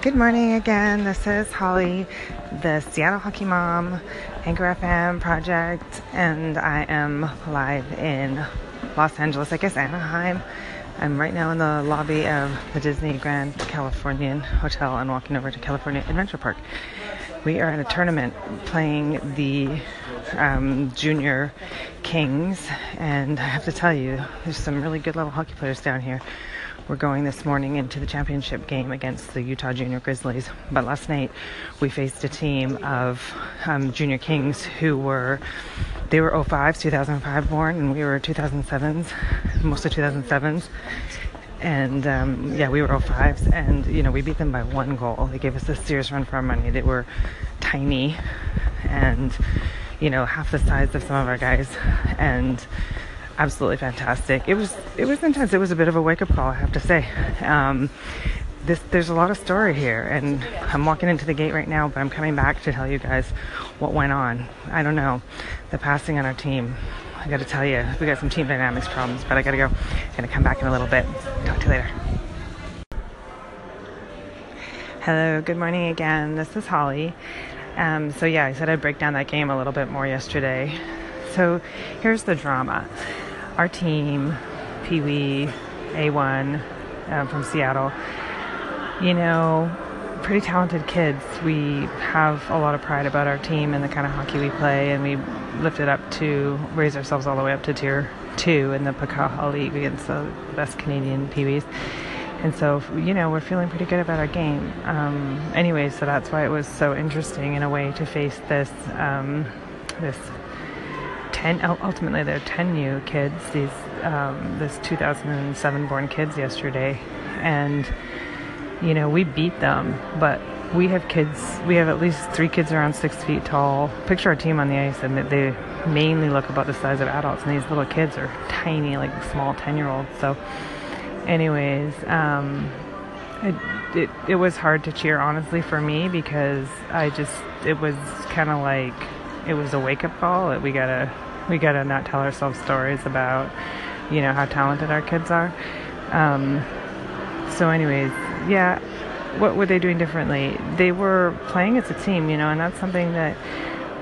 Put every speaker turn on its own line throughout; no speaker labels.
Good morning again. This is Holly, the Seattle Hockey Mom, Anchor FM project, and I am live in Los Angeles, I guess Anaheim. I'm right now in the lobby of the Disney Grand Californian Hotel and walking over to California Adventure Park. We are at a tournament playing the um, Junior Kings, and I have to tell you, there's some really good level hockey players down here. We're going this morning into the championship game against the Utah Junior Grizzlies. But last night we faced a team of um, Junior Kings who were they were 05s, 2005 born, and we were 2007s, mostly 2007s. And um, yeah, we were 05s, and you know we beat them by one goal. They gave us a serious run for our money. They were tiny, and you know half the size of some of our guys, and absolutely fantastic. It was it was intense. It was a bit of a wake up call, I have to say. Um, this, there's a lot of story here, and I'm walking into the gate right now, but I'm coming back to tell you guys what went on. I don't know. The passing on our team. I got to tell you, we got some team dynamics problems, but I got to go. I'm gonna come back in a little bit. Talk to you later. Hello, good morning again. This is Holly. Um, so yeah, I said I'd break down that game a little bit more yesterday. So here's the drama our team, Pee Wee, A1 um, from Seattle, you know, pretty talented kids. We have a lot of pride about our team and the kind of hockey we play, and we lift it up to raise ourselves all the way up to tier two in the Pakaha League against the best Canadian Pee Wees. And so, you know, we're feeling pretty good about our game. Um, anyway, so that's why it was so interesting in a way to face this um, this 10 ultimately they're 10 new kids these um, this 2007 born kids yesterday. And you know we beat them but we have kids we have at least three kids around six feet tall. Picture our team on the ice and they mainly look about the size of adults and these little kids are tiny like small 10 year olds so anyways um, it, it, it was hard to cheer honestly for me because i just it was kind of like it was a wake up call that we gotta we gotta not tell ourselves stories about you know how talented our kids are. Um, so anyways yeah what were they doing differently? They were playing as a team you know and that's something that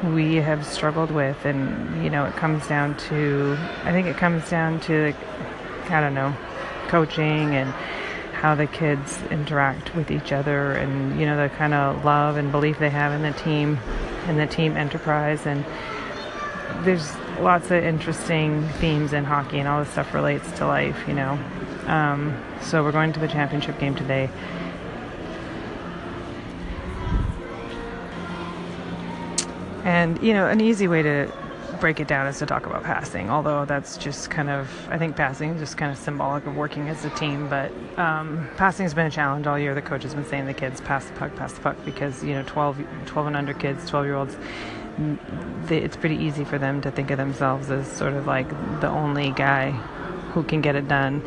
we have struggled with. And you know it comes down to i think it comes down to i don't know coaching and how the kids interact with each other and you know the kind of love and belief they have in the team and the team enterprise. And there's lots of interesting themes in hockey, and all this stuff relates to life, you know. Um, so we're going to the championship game today. And, you know, an easy way to break it down is to talk about passing, although that's just kind of, I think passing is just kind of symbolic of working as a team. But um, passing has been a challenge all year. The coach has been saying the kids pass the puck, pass the puck, because, you know, 12, 12 and under kids, 12 year olds, it's pretty easy for them to think of themselves as sort of like the only guy who can get it done.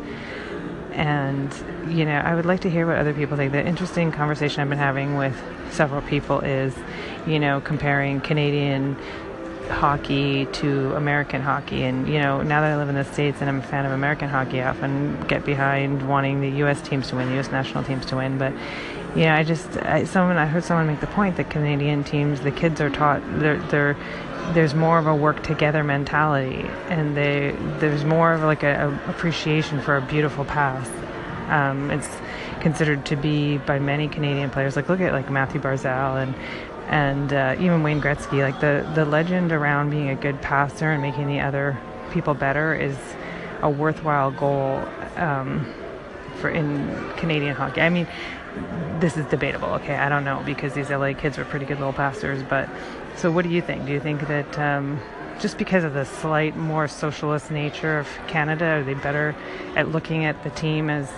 And, you know, I would like to hear what other people think. The interesting conversation I've been having with several people is, you know, comparing Canadian hockey to American hockey. And, you know, now that I live in the States and I'm a fan of American hockey, I often get behind wanting the U.S. teams to win, U.S. national teams to win. But, you know, I just, I, someone, I heard someone make the point that Canadian teams, the kids are taught, they're, they're, there's more of a work together mentality and they, there's more of like a, a appreciation for a beautiful pass. Um, it's considered to be by many Canadian players. Like look at like Mathew Barzal and and uh, even Wayne Gretzky, like the the legend around being a good passer and making the other people better is a worthwhile goal um, for in Canadian hockey. I mean, this is debatable. Okay, I don't know because these LA kids were pretty good little pastors. But so, what do you think? Do you think that um, just because of the slight more socialist nature of Canada, are they better at looking at the team as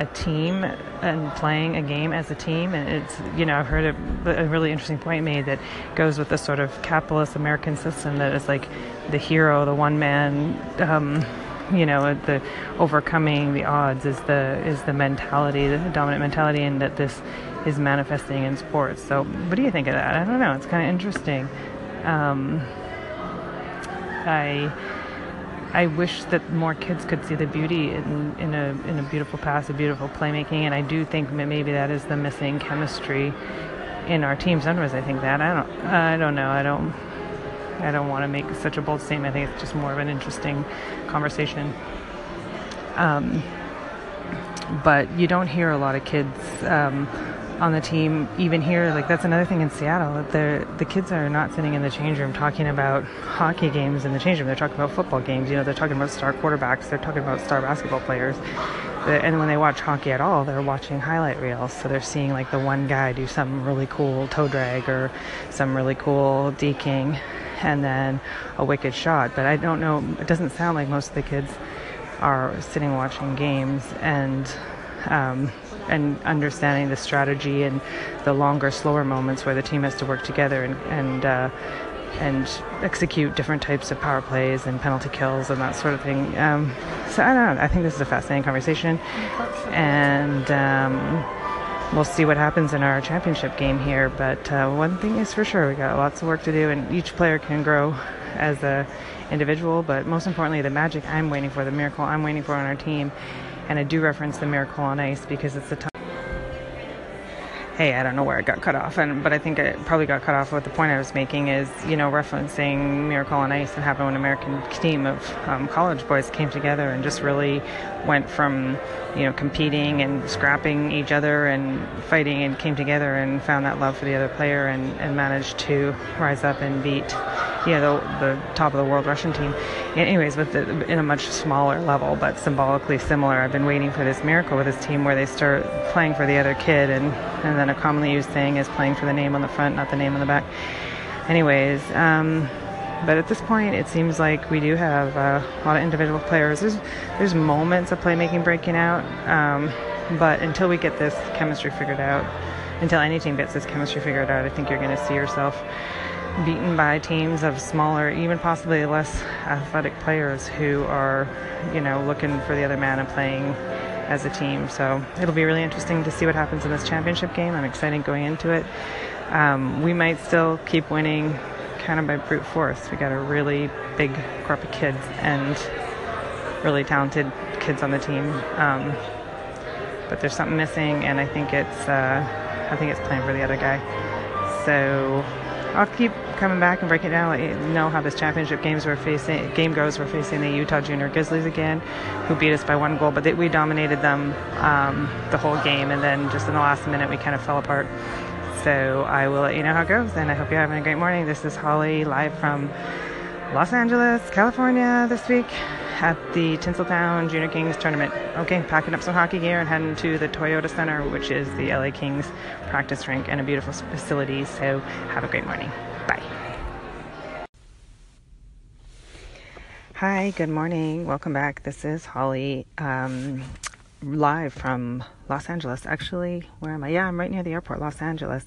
a team and playing a game as a team. And it's, you know, I've heard a, a really interesting point made that goes with the sort of capitalist American system that is like the hero, the one man, um, you know, the overcoming the odds is the is the mentality, the dominant mentality, and that this is manifesting in sports. So, what do you think of that? I don't know. It's kind of interesting. Um, I I wish that more kids could see the beauty in, in a in a beautiful pass, a beautiful playmaking, and I do think maybe that is the missing chemistry in our team. Sometimes I think that I don't I don't know I don't I don't want to make such a bold statement. I think it's just more of an interesting conversation. Um, but you don't hear a lot of kids um, on the team even here. Like that's another thing in Seattle. that The the kids are not sitting in the change room talking about hockey games in the change room. They're talking about football games. You know, they're talking about star quarterbacks. They're talking about star basketball players. And when they watch hockey at all, they're watching highlight reels. So they're seeing like the one guy do some really cool toe drag or some really cool deking, and then a wicked shot. But I don't know. It doesn't sound like most of the kids are sitting watching games and um, and understanding the strategy and the longer, slower moments where the team has to work together and and uh, and execute different types of power plays and penalty kills and that sort of thing. Um, so I don't know. I think this is a fascinating conversation, and um, we'll see what happens in our championship game here. But uh, one thing is for sure, we got lots of work to do, and each player can grow as a individual. But most importantly, the magic I'm waiting for, the miracle I'm waiting for on our team, and I do reference the miracle on ice because it's the time hey, I don't know where it got cut off, and but I think it probably got cut off. What the point I was making is, you know, referencing Miracle on Ice and having an American team of um, college boys came together and just really went from, you know, competing and scrapping each other and fighting and came together and found that love for the other player and, and managed to rise up and beat yeah, the, the top of the world Russian team. Anyways, with the, in a much smaller level, but symbolically similar. I've been waiting for this miracle with this team where they start playing for the other kid, and and then a commonly used thing is playing for the name on the front, not the name on the back. Anyways, um, but at this point, it seems like we do have uh, a lot of individual players. There's there's moments of playmaking breaking out, um, but until we get this chemistry figured out, until any team gets this chemistry figured out, I think you're going to see yourself beaten by teams of smaller, even possibly less athletic players who are, you know, looking for the other man and playing as a team. So it'll be really interesting to see what happens in this championship game. I'm excited going into it. Um, we might still keep winning kind of by brute force. We got a really big crop of kids and really talented kids on the team. Um, but there's something missing, and I think it's uh, I think it's playing for the other guy. So I'll keep coming back and break it down. Let you know how this championship games we're facing game goes. We're facing the Utah Junior Grizzlies again, who beat us by one goal, but they, we dominated them um, the whole game, and then just in the last minute we kind of fell apart. So I will let you know how it goes, and I hope you're having a great morning. This is Holly live from Los Angeles, California this week at the Tinseltown Junior Kings tournament. Okay, packing up some hockey gear and heading to the Toyota Center, which is the LA Kings practice rink and a beautiful facility. So have a great morning. Bye. Hi, good morning. Welcome back. This is Holly, um, live from Los Angeles. Actually, where am I? Yeah, I'm right near the airport, Los Angeles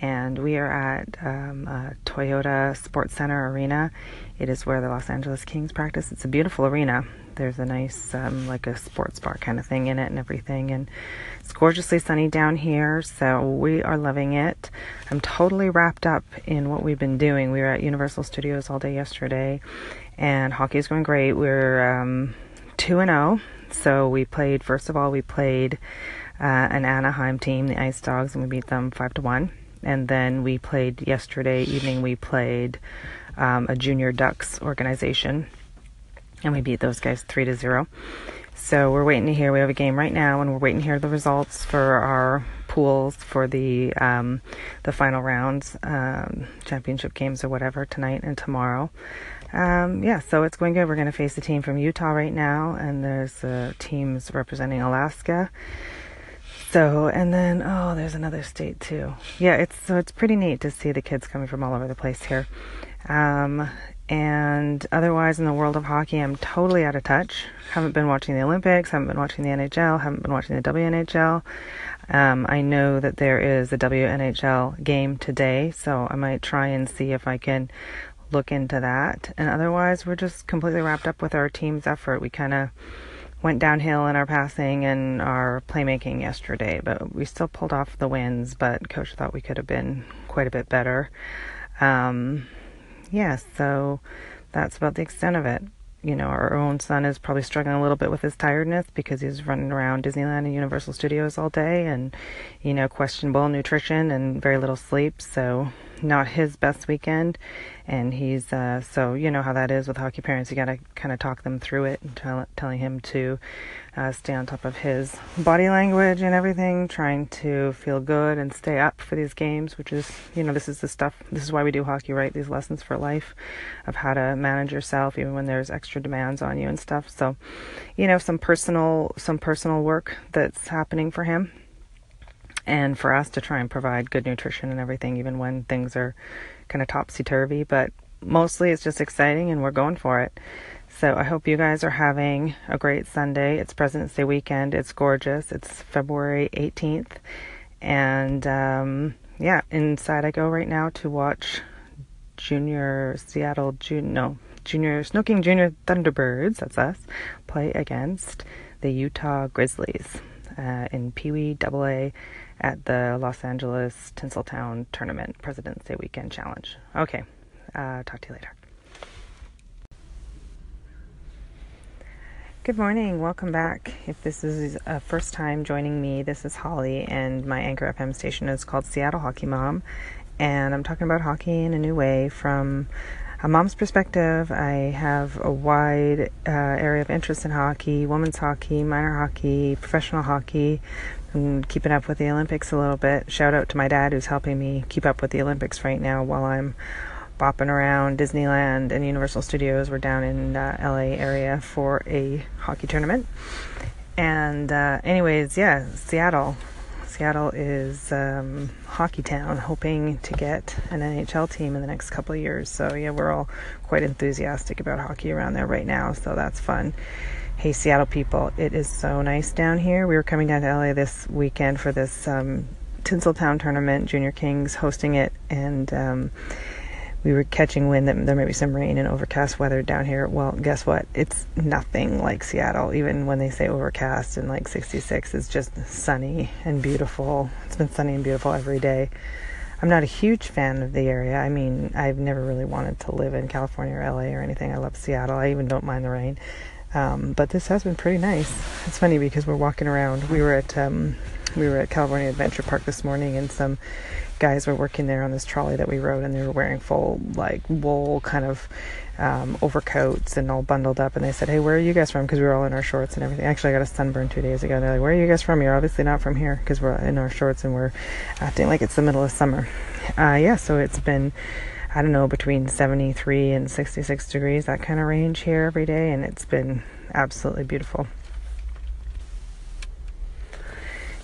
and we are at um, Toyota Sports Center Arena. It is where the Los Angeles Kings practice. It's a beautiful arena. There's a nice, um, like a sports bar kind of thing in it and everything, and it's gorgeously sunny down here, so we are loving it. I'm totally wrapped up in what we've been doing. We were at Universal Studios all day yesterday, and hockey is going great. We're um, 2 and 0, so we played, first of all, we played uh, an Anaheim team, the Ice Dogs, and we beat them 5 to 1 and then we played yesterday evening. We played um, a junior ducks organization, and we beat those guys three to zero. So we're waiting to hear. We have a game right now, and we're waiting to hear the results for our pools for the um, the final rounds, um, championship games or whatever tonight and tomorrow. Um, yeah, so it's going good. We're going to face a team from Utah right now, and there's uh, teams representing Alaska. So, and then oh, there's another state too. Yeah, it's so it's pretty neat to see the kids coming from all over the place here. Um, and otherwise, in the world of hockey, I'm totally out of touch. Haven't been watching the Olympics. Haven't been watching the NHL. Haven't been watching the WNHL. Um, I know that there is a WNHL game today, so I might try and see if I can look into that. And otherwise, we're just completely wrapped up with our team's effort. We kind of went downhill in our passing and our playmaking yesterday, but we still pulled off the wins. But coach thought we could have been quite a bit better. Um, yeah, so that's about the extent of it. you know, our own son is probably struggling a little bit with his tiredness because he's running around Disneyland and Universal Studios all day and, you know, questionable nutrition and very little sleep. So, not his best weekend. And he's, uh, so you know how that is with hockey parents. You got to kind of talk them through it and tell, telling him to uh, stay on top of his body language and everything, trying to feel good and stay up for these games, which is, you know, this is the stuff, this is why we do hockey, right? These lessons for life of how to manage yourself even when there's extra demands on you and stuff. So, you know, some personal, some personal work that's happening for him and for us to try and provide good nutrition and everything, even when things are kind of topsy turvy. But mostly it's just exciting and we're going for it. So I hope you guys are having a great Sunday. It's President's Day weekend. It's gorgeous. It's February 18th. And um, yeah, inside I go right now to watch Junior Seattle, Jun- no, Junior Sno-King Junior Thunderbirds, that's us, play against the Utah Grizzlies uh, in Pee Wee AA at the Los Angeles Tinseltown Tournament President's Day Weekend Challenge. Okay, uh, talk to you later. Good morning. Welcome back. If this is a first time joining me, this is Holly, and my Anchor FM station is called Seattle Hockey Mom. And I'm talking about hockey in a new way from a mom's perspective. I have a wide uh, area of interest in hockey women's hockey, minor hockey, professional hockey. I'm keeping up with the Olympics a little bit. Shout out to my dad who's helping me keep up with the Olympics right now while I'm bopping around Disneyland and Universal Studios. We're down in uh, LA area for a hockey tournament. And uh, anyways, yeah, Seattle. Seattle is um, hockey town, hoping to get an NHL team in the next couple of years. So yeah, we're all quite enthusiastic about hockey around there right now. So that's fun. Hey, Seattle people, it is so nice down here. We were coming down to LA this weekend for this um, Tinseltown tournament. Junior Kings hosting it, and um, we were catching wind that there may be some rain and overcast weather down here. Well, guess what? It's nothing like Seattle. Even when they say overcast and like 66, it's just sunny and beautiful. It's been sunny and beautiful every day. I'm not a huge fan of the area. I mean, I've never really wanted to live in California or LA or anything. I love Seattle. I even don't mind the rain. Um, but this has been pretty nice. It's funny because we're walking around. We were at um, we were at California Adventure Park this morning, and some guys were working there on this trolley that we rode, and they were wearing full like wool kind of um, overcoats and all bundled up. And they said, "Hey, where are you guys from?" Because we were all in our shorts and everything. Actually, I got a sunburn two days ago. And they're like, "Where are you guys from? You're obviously not from here because we're in our shorts and we're acting like it's the middle of summer." Uh, yeah, so it's been. I don't know, between 73 and 66 degrees, that kind of range here every day, and it's been absolutely beautiful.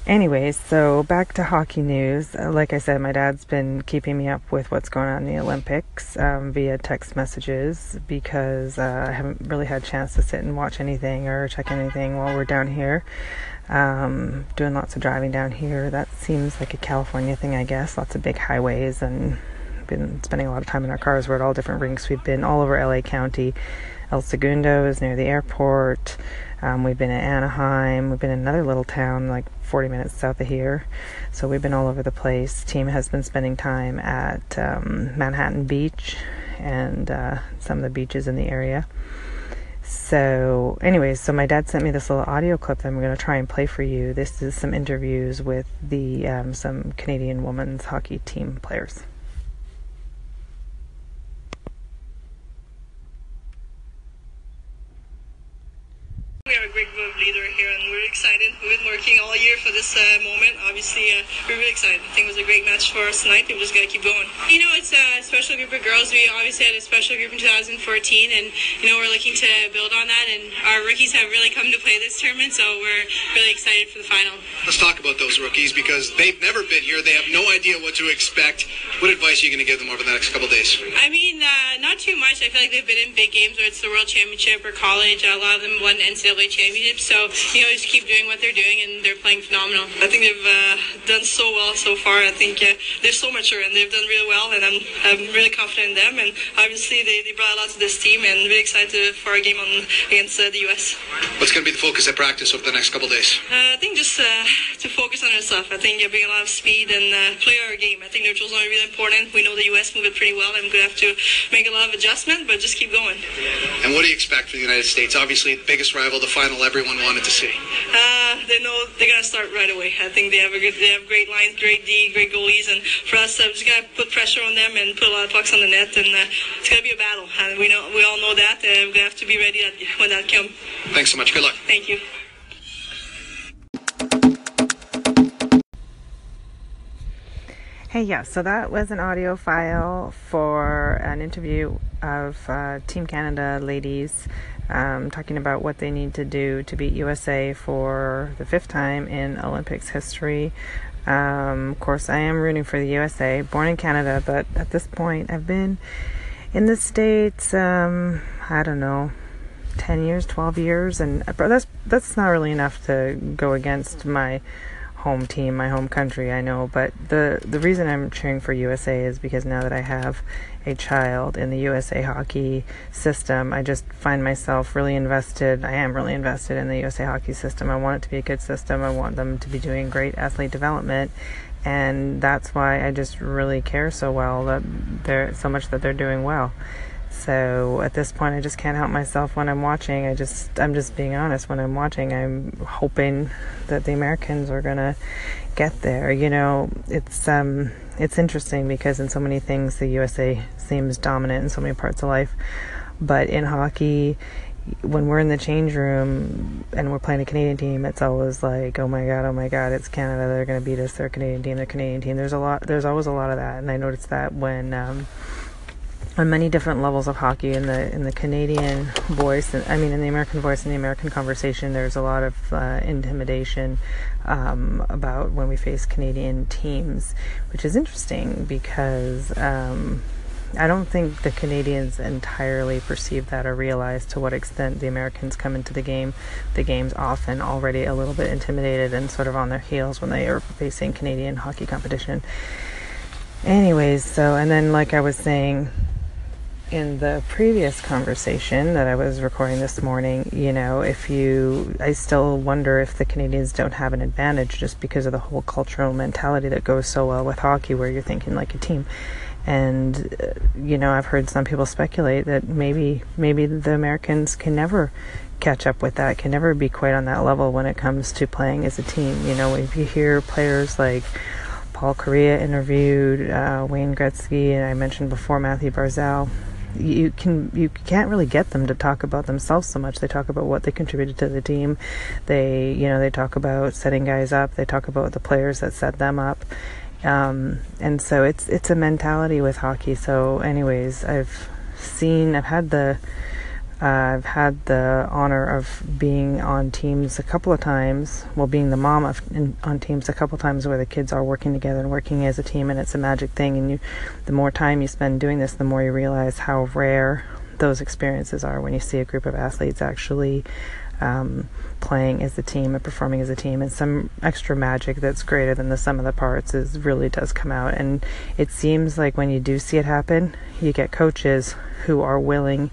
Anyways, so back to hockey news. Uh, like I said, my dad's been keeping me up with what's going on in the Olympics um, via text messages because uh, I haven't really had a chance to sit and watch anything or check anything while we're down here. Um, doing lots of driving down here. That seems like a California thing, I guess. Lots of big highways and been spending a lot of time in our cars. We're at all different rinks. We've been all over LA County. El Segundo is near the airport. Um, we've been in Anaheim. We've been in another little town like 40 minutes south of here. So we've been all over the place. Team has been spending time at um, Manhattan Beach and uh, some of the beaches in the area. So, anyways, so my dad sent me this little audio clip that I'm going to try and play for you. This is some interviews with the um, some Canadian women's hockey team players.
Spirit we're really excited. I think it was a great match for us tonight. We just got to keep going. You know, it's a special group of girls. We obviously had a special group in 2014, and you know we're looking to build on that. And our rookies have really come to play this tournament, so we're really excited for the final.
Let's talk about those rookies because they've never been here. They have no idea what to expect. What advice are you going to give them over the next couple days?
I mean, uh, not too much. I feel like they've been in big games, whether it's the World Championship or college. A lot of them won NCAA championships, so you know just keep doing what they're doing, and they're playing phenomenal.
I think they've uh,
done so well so far. I think uh, they're so mature and they've done really well, and I'm, I'm really confident in them. And obviously, they, they brought a lot to this team, and really excited for our game on against uh, the U.S.
What's going to be the focus at practice over the next couple days?
Uh, I think just uh, to focus on our stuff. I think uh, bring a lot of speed and uh, play our game. I think neutral zone are really important. We know the U.S. move it pretty well. I'm going to have to make a lot of adjustment, but just keep going.
And what do you expect for the United States? Obviously, the biggest rival, the final everyone wanted to see.
Uh, they know they're gonna start right away. I think they have a good, they have great lines, great D, great goalies, and for us, I'm just gonna put pressure on them and put a lot of pucks on the net, and uh, it's gonna be a battle. And we know, we all know that, and we're gonna have to be ready when that comes.
Thanks so much. Good luck.
Thank you.
Hey, yeah, so that was an audio file for an interview of uh, Team Canada ladies um, talking about what they need to do to beat USA for the fifth time in Olympics history. Um, of course, I am rooting for the USA, born in Canada, but at this point, I've been in the States, um, I don't know, 10 years, 12 years, and that's, that's not really enough to go against my home team, my home country, I know, but the the reason I'm cheering for USA is because now that I have a child in the USA hockey system, I just find myself really invested. I am really invested in the USA hockey system. I want it to be a good system. I want them to be doing great athlete development. And that's why I just really care so well that they're so much that they're doing well. So at this point, I just can't help myself when I'm watching. I just, I'm just being honest. When I'm watching, I'm hoping that the Americans are gonna get there. You know, it's um, it's interesting because in so many things, the USA seems dominant in so many parts of life, but in hockey. When we're in the change room and we're playing a Canadian team, it's always like, "Oh my god, oh my god, it's Canada! They're going to beat us. They're a Canadian team. They're a Canadian team." There's a lot. There's always a lot of that, and I noticed that when um, on many different levels of hockey in the in the Canadian voice and I mean in the American voice and the American conversation there's a lot of uh, intimidation um, about when we face Canadian teams which is interesting because um, I don't think the Canadians entirely perceive that or realize to what extent the Americans come into the game. The game's often already a little bit intimidated and sort of on their heels when they are facing Canadian hockey competition. Anyways so and then like I was saying in the previous conversation that I was recording this morning, you know, if you, I still wonder if the Canadians don't have an advantage just because of the whole cultural mentality that goes so well with hockey, where you're thinking like a team. And uh, you know, I've heard some people speculate that maybe maybe the Americans can never catch up with that, can never be quite on that level when it comes to playing as a team. You know, if you hear players like Paul Kariya interviewed, uh, Wayne Gretzky, and I mentioned before Mathew Barzal you can you can't really get them to talk about themselves so much. They talk about what they contributed to the team. They you know they talk about setting guys up. They talk about the players that set them up. Um, and so it's it's a mentality with hockey. So, anyways, I've seen I've had the I've had the honor of being on teams a couple of times. Well, being the mom of in, on teams a couple of times where the kids are working together and working as a team, and it's a magic thing. And you, the more time you spend doing this, the more you realize how rare those experiences are when you see a group of athletes actually um, playing as a team and performing as a team. And some extra magic that's greater than the sum of the parts is really does come out. And it seems like when you do see it happen, you get coaches who are willing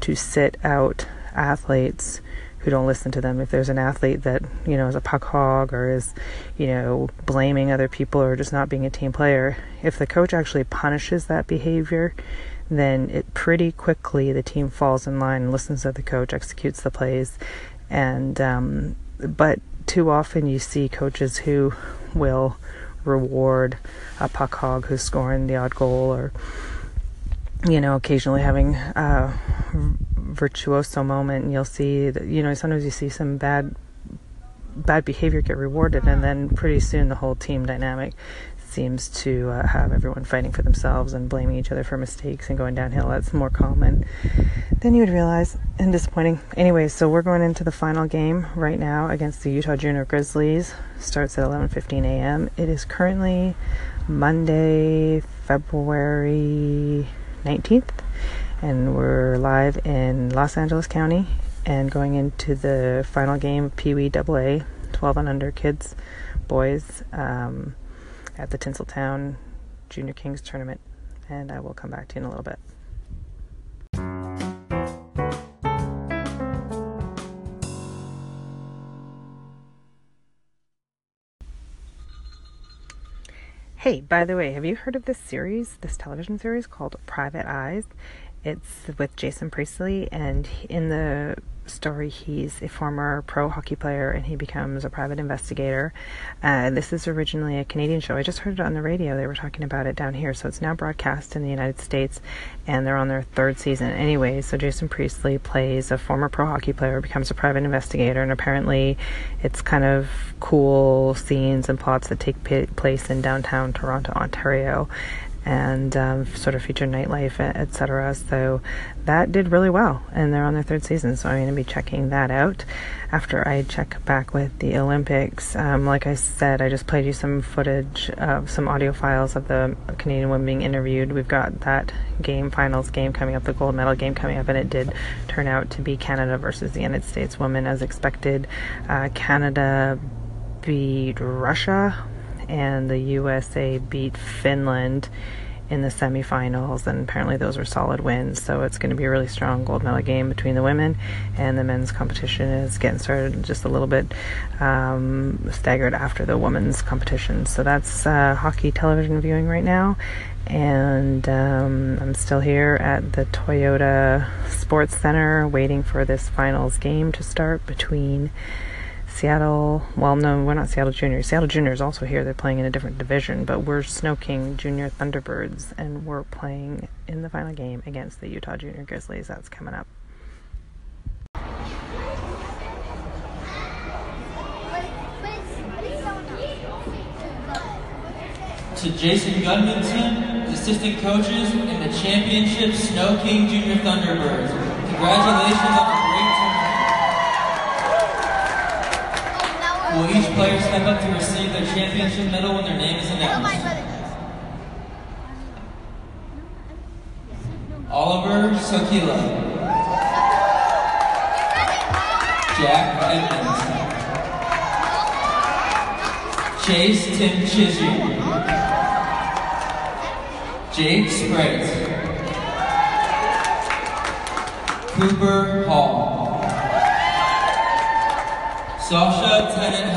to sit out athletes who don't listen to them. If there's an athlete that, you know, is a puck hog or is, you know, blaming other people or just not being a team player, if the coach actually punishes that behavior, then it pretty quickly the team falls in line and listens to the coach, executes the plays. And, um, but too often you see coaches who will reward a puck hog who's scoring the odd goal or, you know, occasionally having a virtuoso moment, and you'll see that you know sometimes you see some bad bad behavior get rewarded, and then pretty soon the whole team dynamic seems to uh, have everyone fighting for themselves and blaming each other for mistakes and going downhill. That's more common than you would realize and disappointing. Anyways, so we're going into the final game right now against the Utah Junior Grizzlies. Starts at 11:15 a.m. It is currently Monday, February 19th, and we're live in Los Angeles County and going into the final game Pee Wee AA 12 and under kids boys um, at the Tinseltown Junior Kings tournament, and I will come back to you in a little bit. Hey, by the way, have you heard of this series, this television series called Private Eyes? It's with Jason Priestley, and in the story, he's a former pro hockey player and he becomes a private investigator. Uh, this is originally a Canadian show. I just heard it on the radio. They were talking about it down here. So it's now broadcast in the United States and they're on their third season. Anyway, so Jason Priestley plays a former pro hockey player, becomes a private investigator, and apparently it's kind of cool scenes and plots that take place in downtown Toronto, Ontario and um, sort of feature nightlife, etc. So that did really well, and they're on their third season. So I'm going to be checking that out after I check back with the Olympics. Um, like I said, I just played you some footage of some audio files of the Canadian women being interviewed. We've got that game, finals game coming up, the gold medal game coming up, and it did turn out to be Canada versus the United States women as expected. Uh, Canada beat Russia and the USA beat Finland in the semifinals, and apparently those were solid wins. So it's going to be a really strong gold medal game between the women, and the men's competition is getting started just a little bit um, staggered after the women's competition. So that's uh, hockey television viewing right now, and um, I'm still here at the Toyota Sports Center waiting for this finals game to start between. Seattle, well, no, we're not Seattle Junior. Seattle Junior is also here. They're playing in a different division, but we're Sno-King Junior Thunderbirds, and we're playing in the final game against the Utah Junior Grizzlies. That's coming up.
To Jason Gudmundson, assistant coaches, and the championship Sno-King Junior Thunderbirds. Congratulations on a great Will each player step up to receive their championship medal when their name is announced? Oliver Sokila. Jack Edmonds. Chase Tim Chisholm. Jake Sprite. Cooper Hall. Sasha Tennant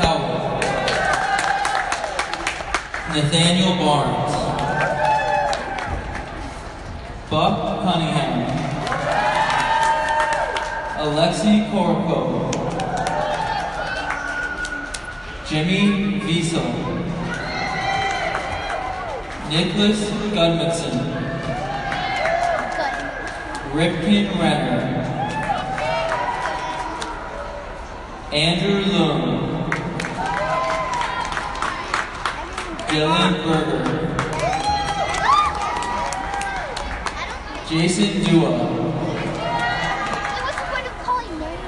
Nathaniel Barnes. Buck Cunningham. Alexi Korko. Jimmy Wiesel. Nicholas Gudmundson. Ripken Renner. Andrew Loom. Dylan Berger. Jason Dua.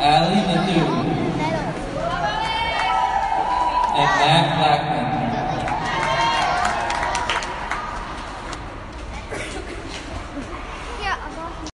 Ali Nathu. And Matt Blackman.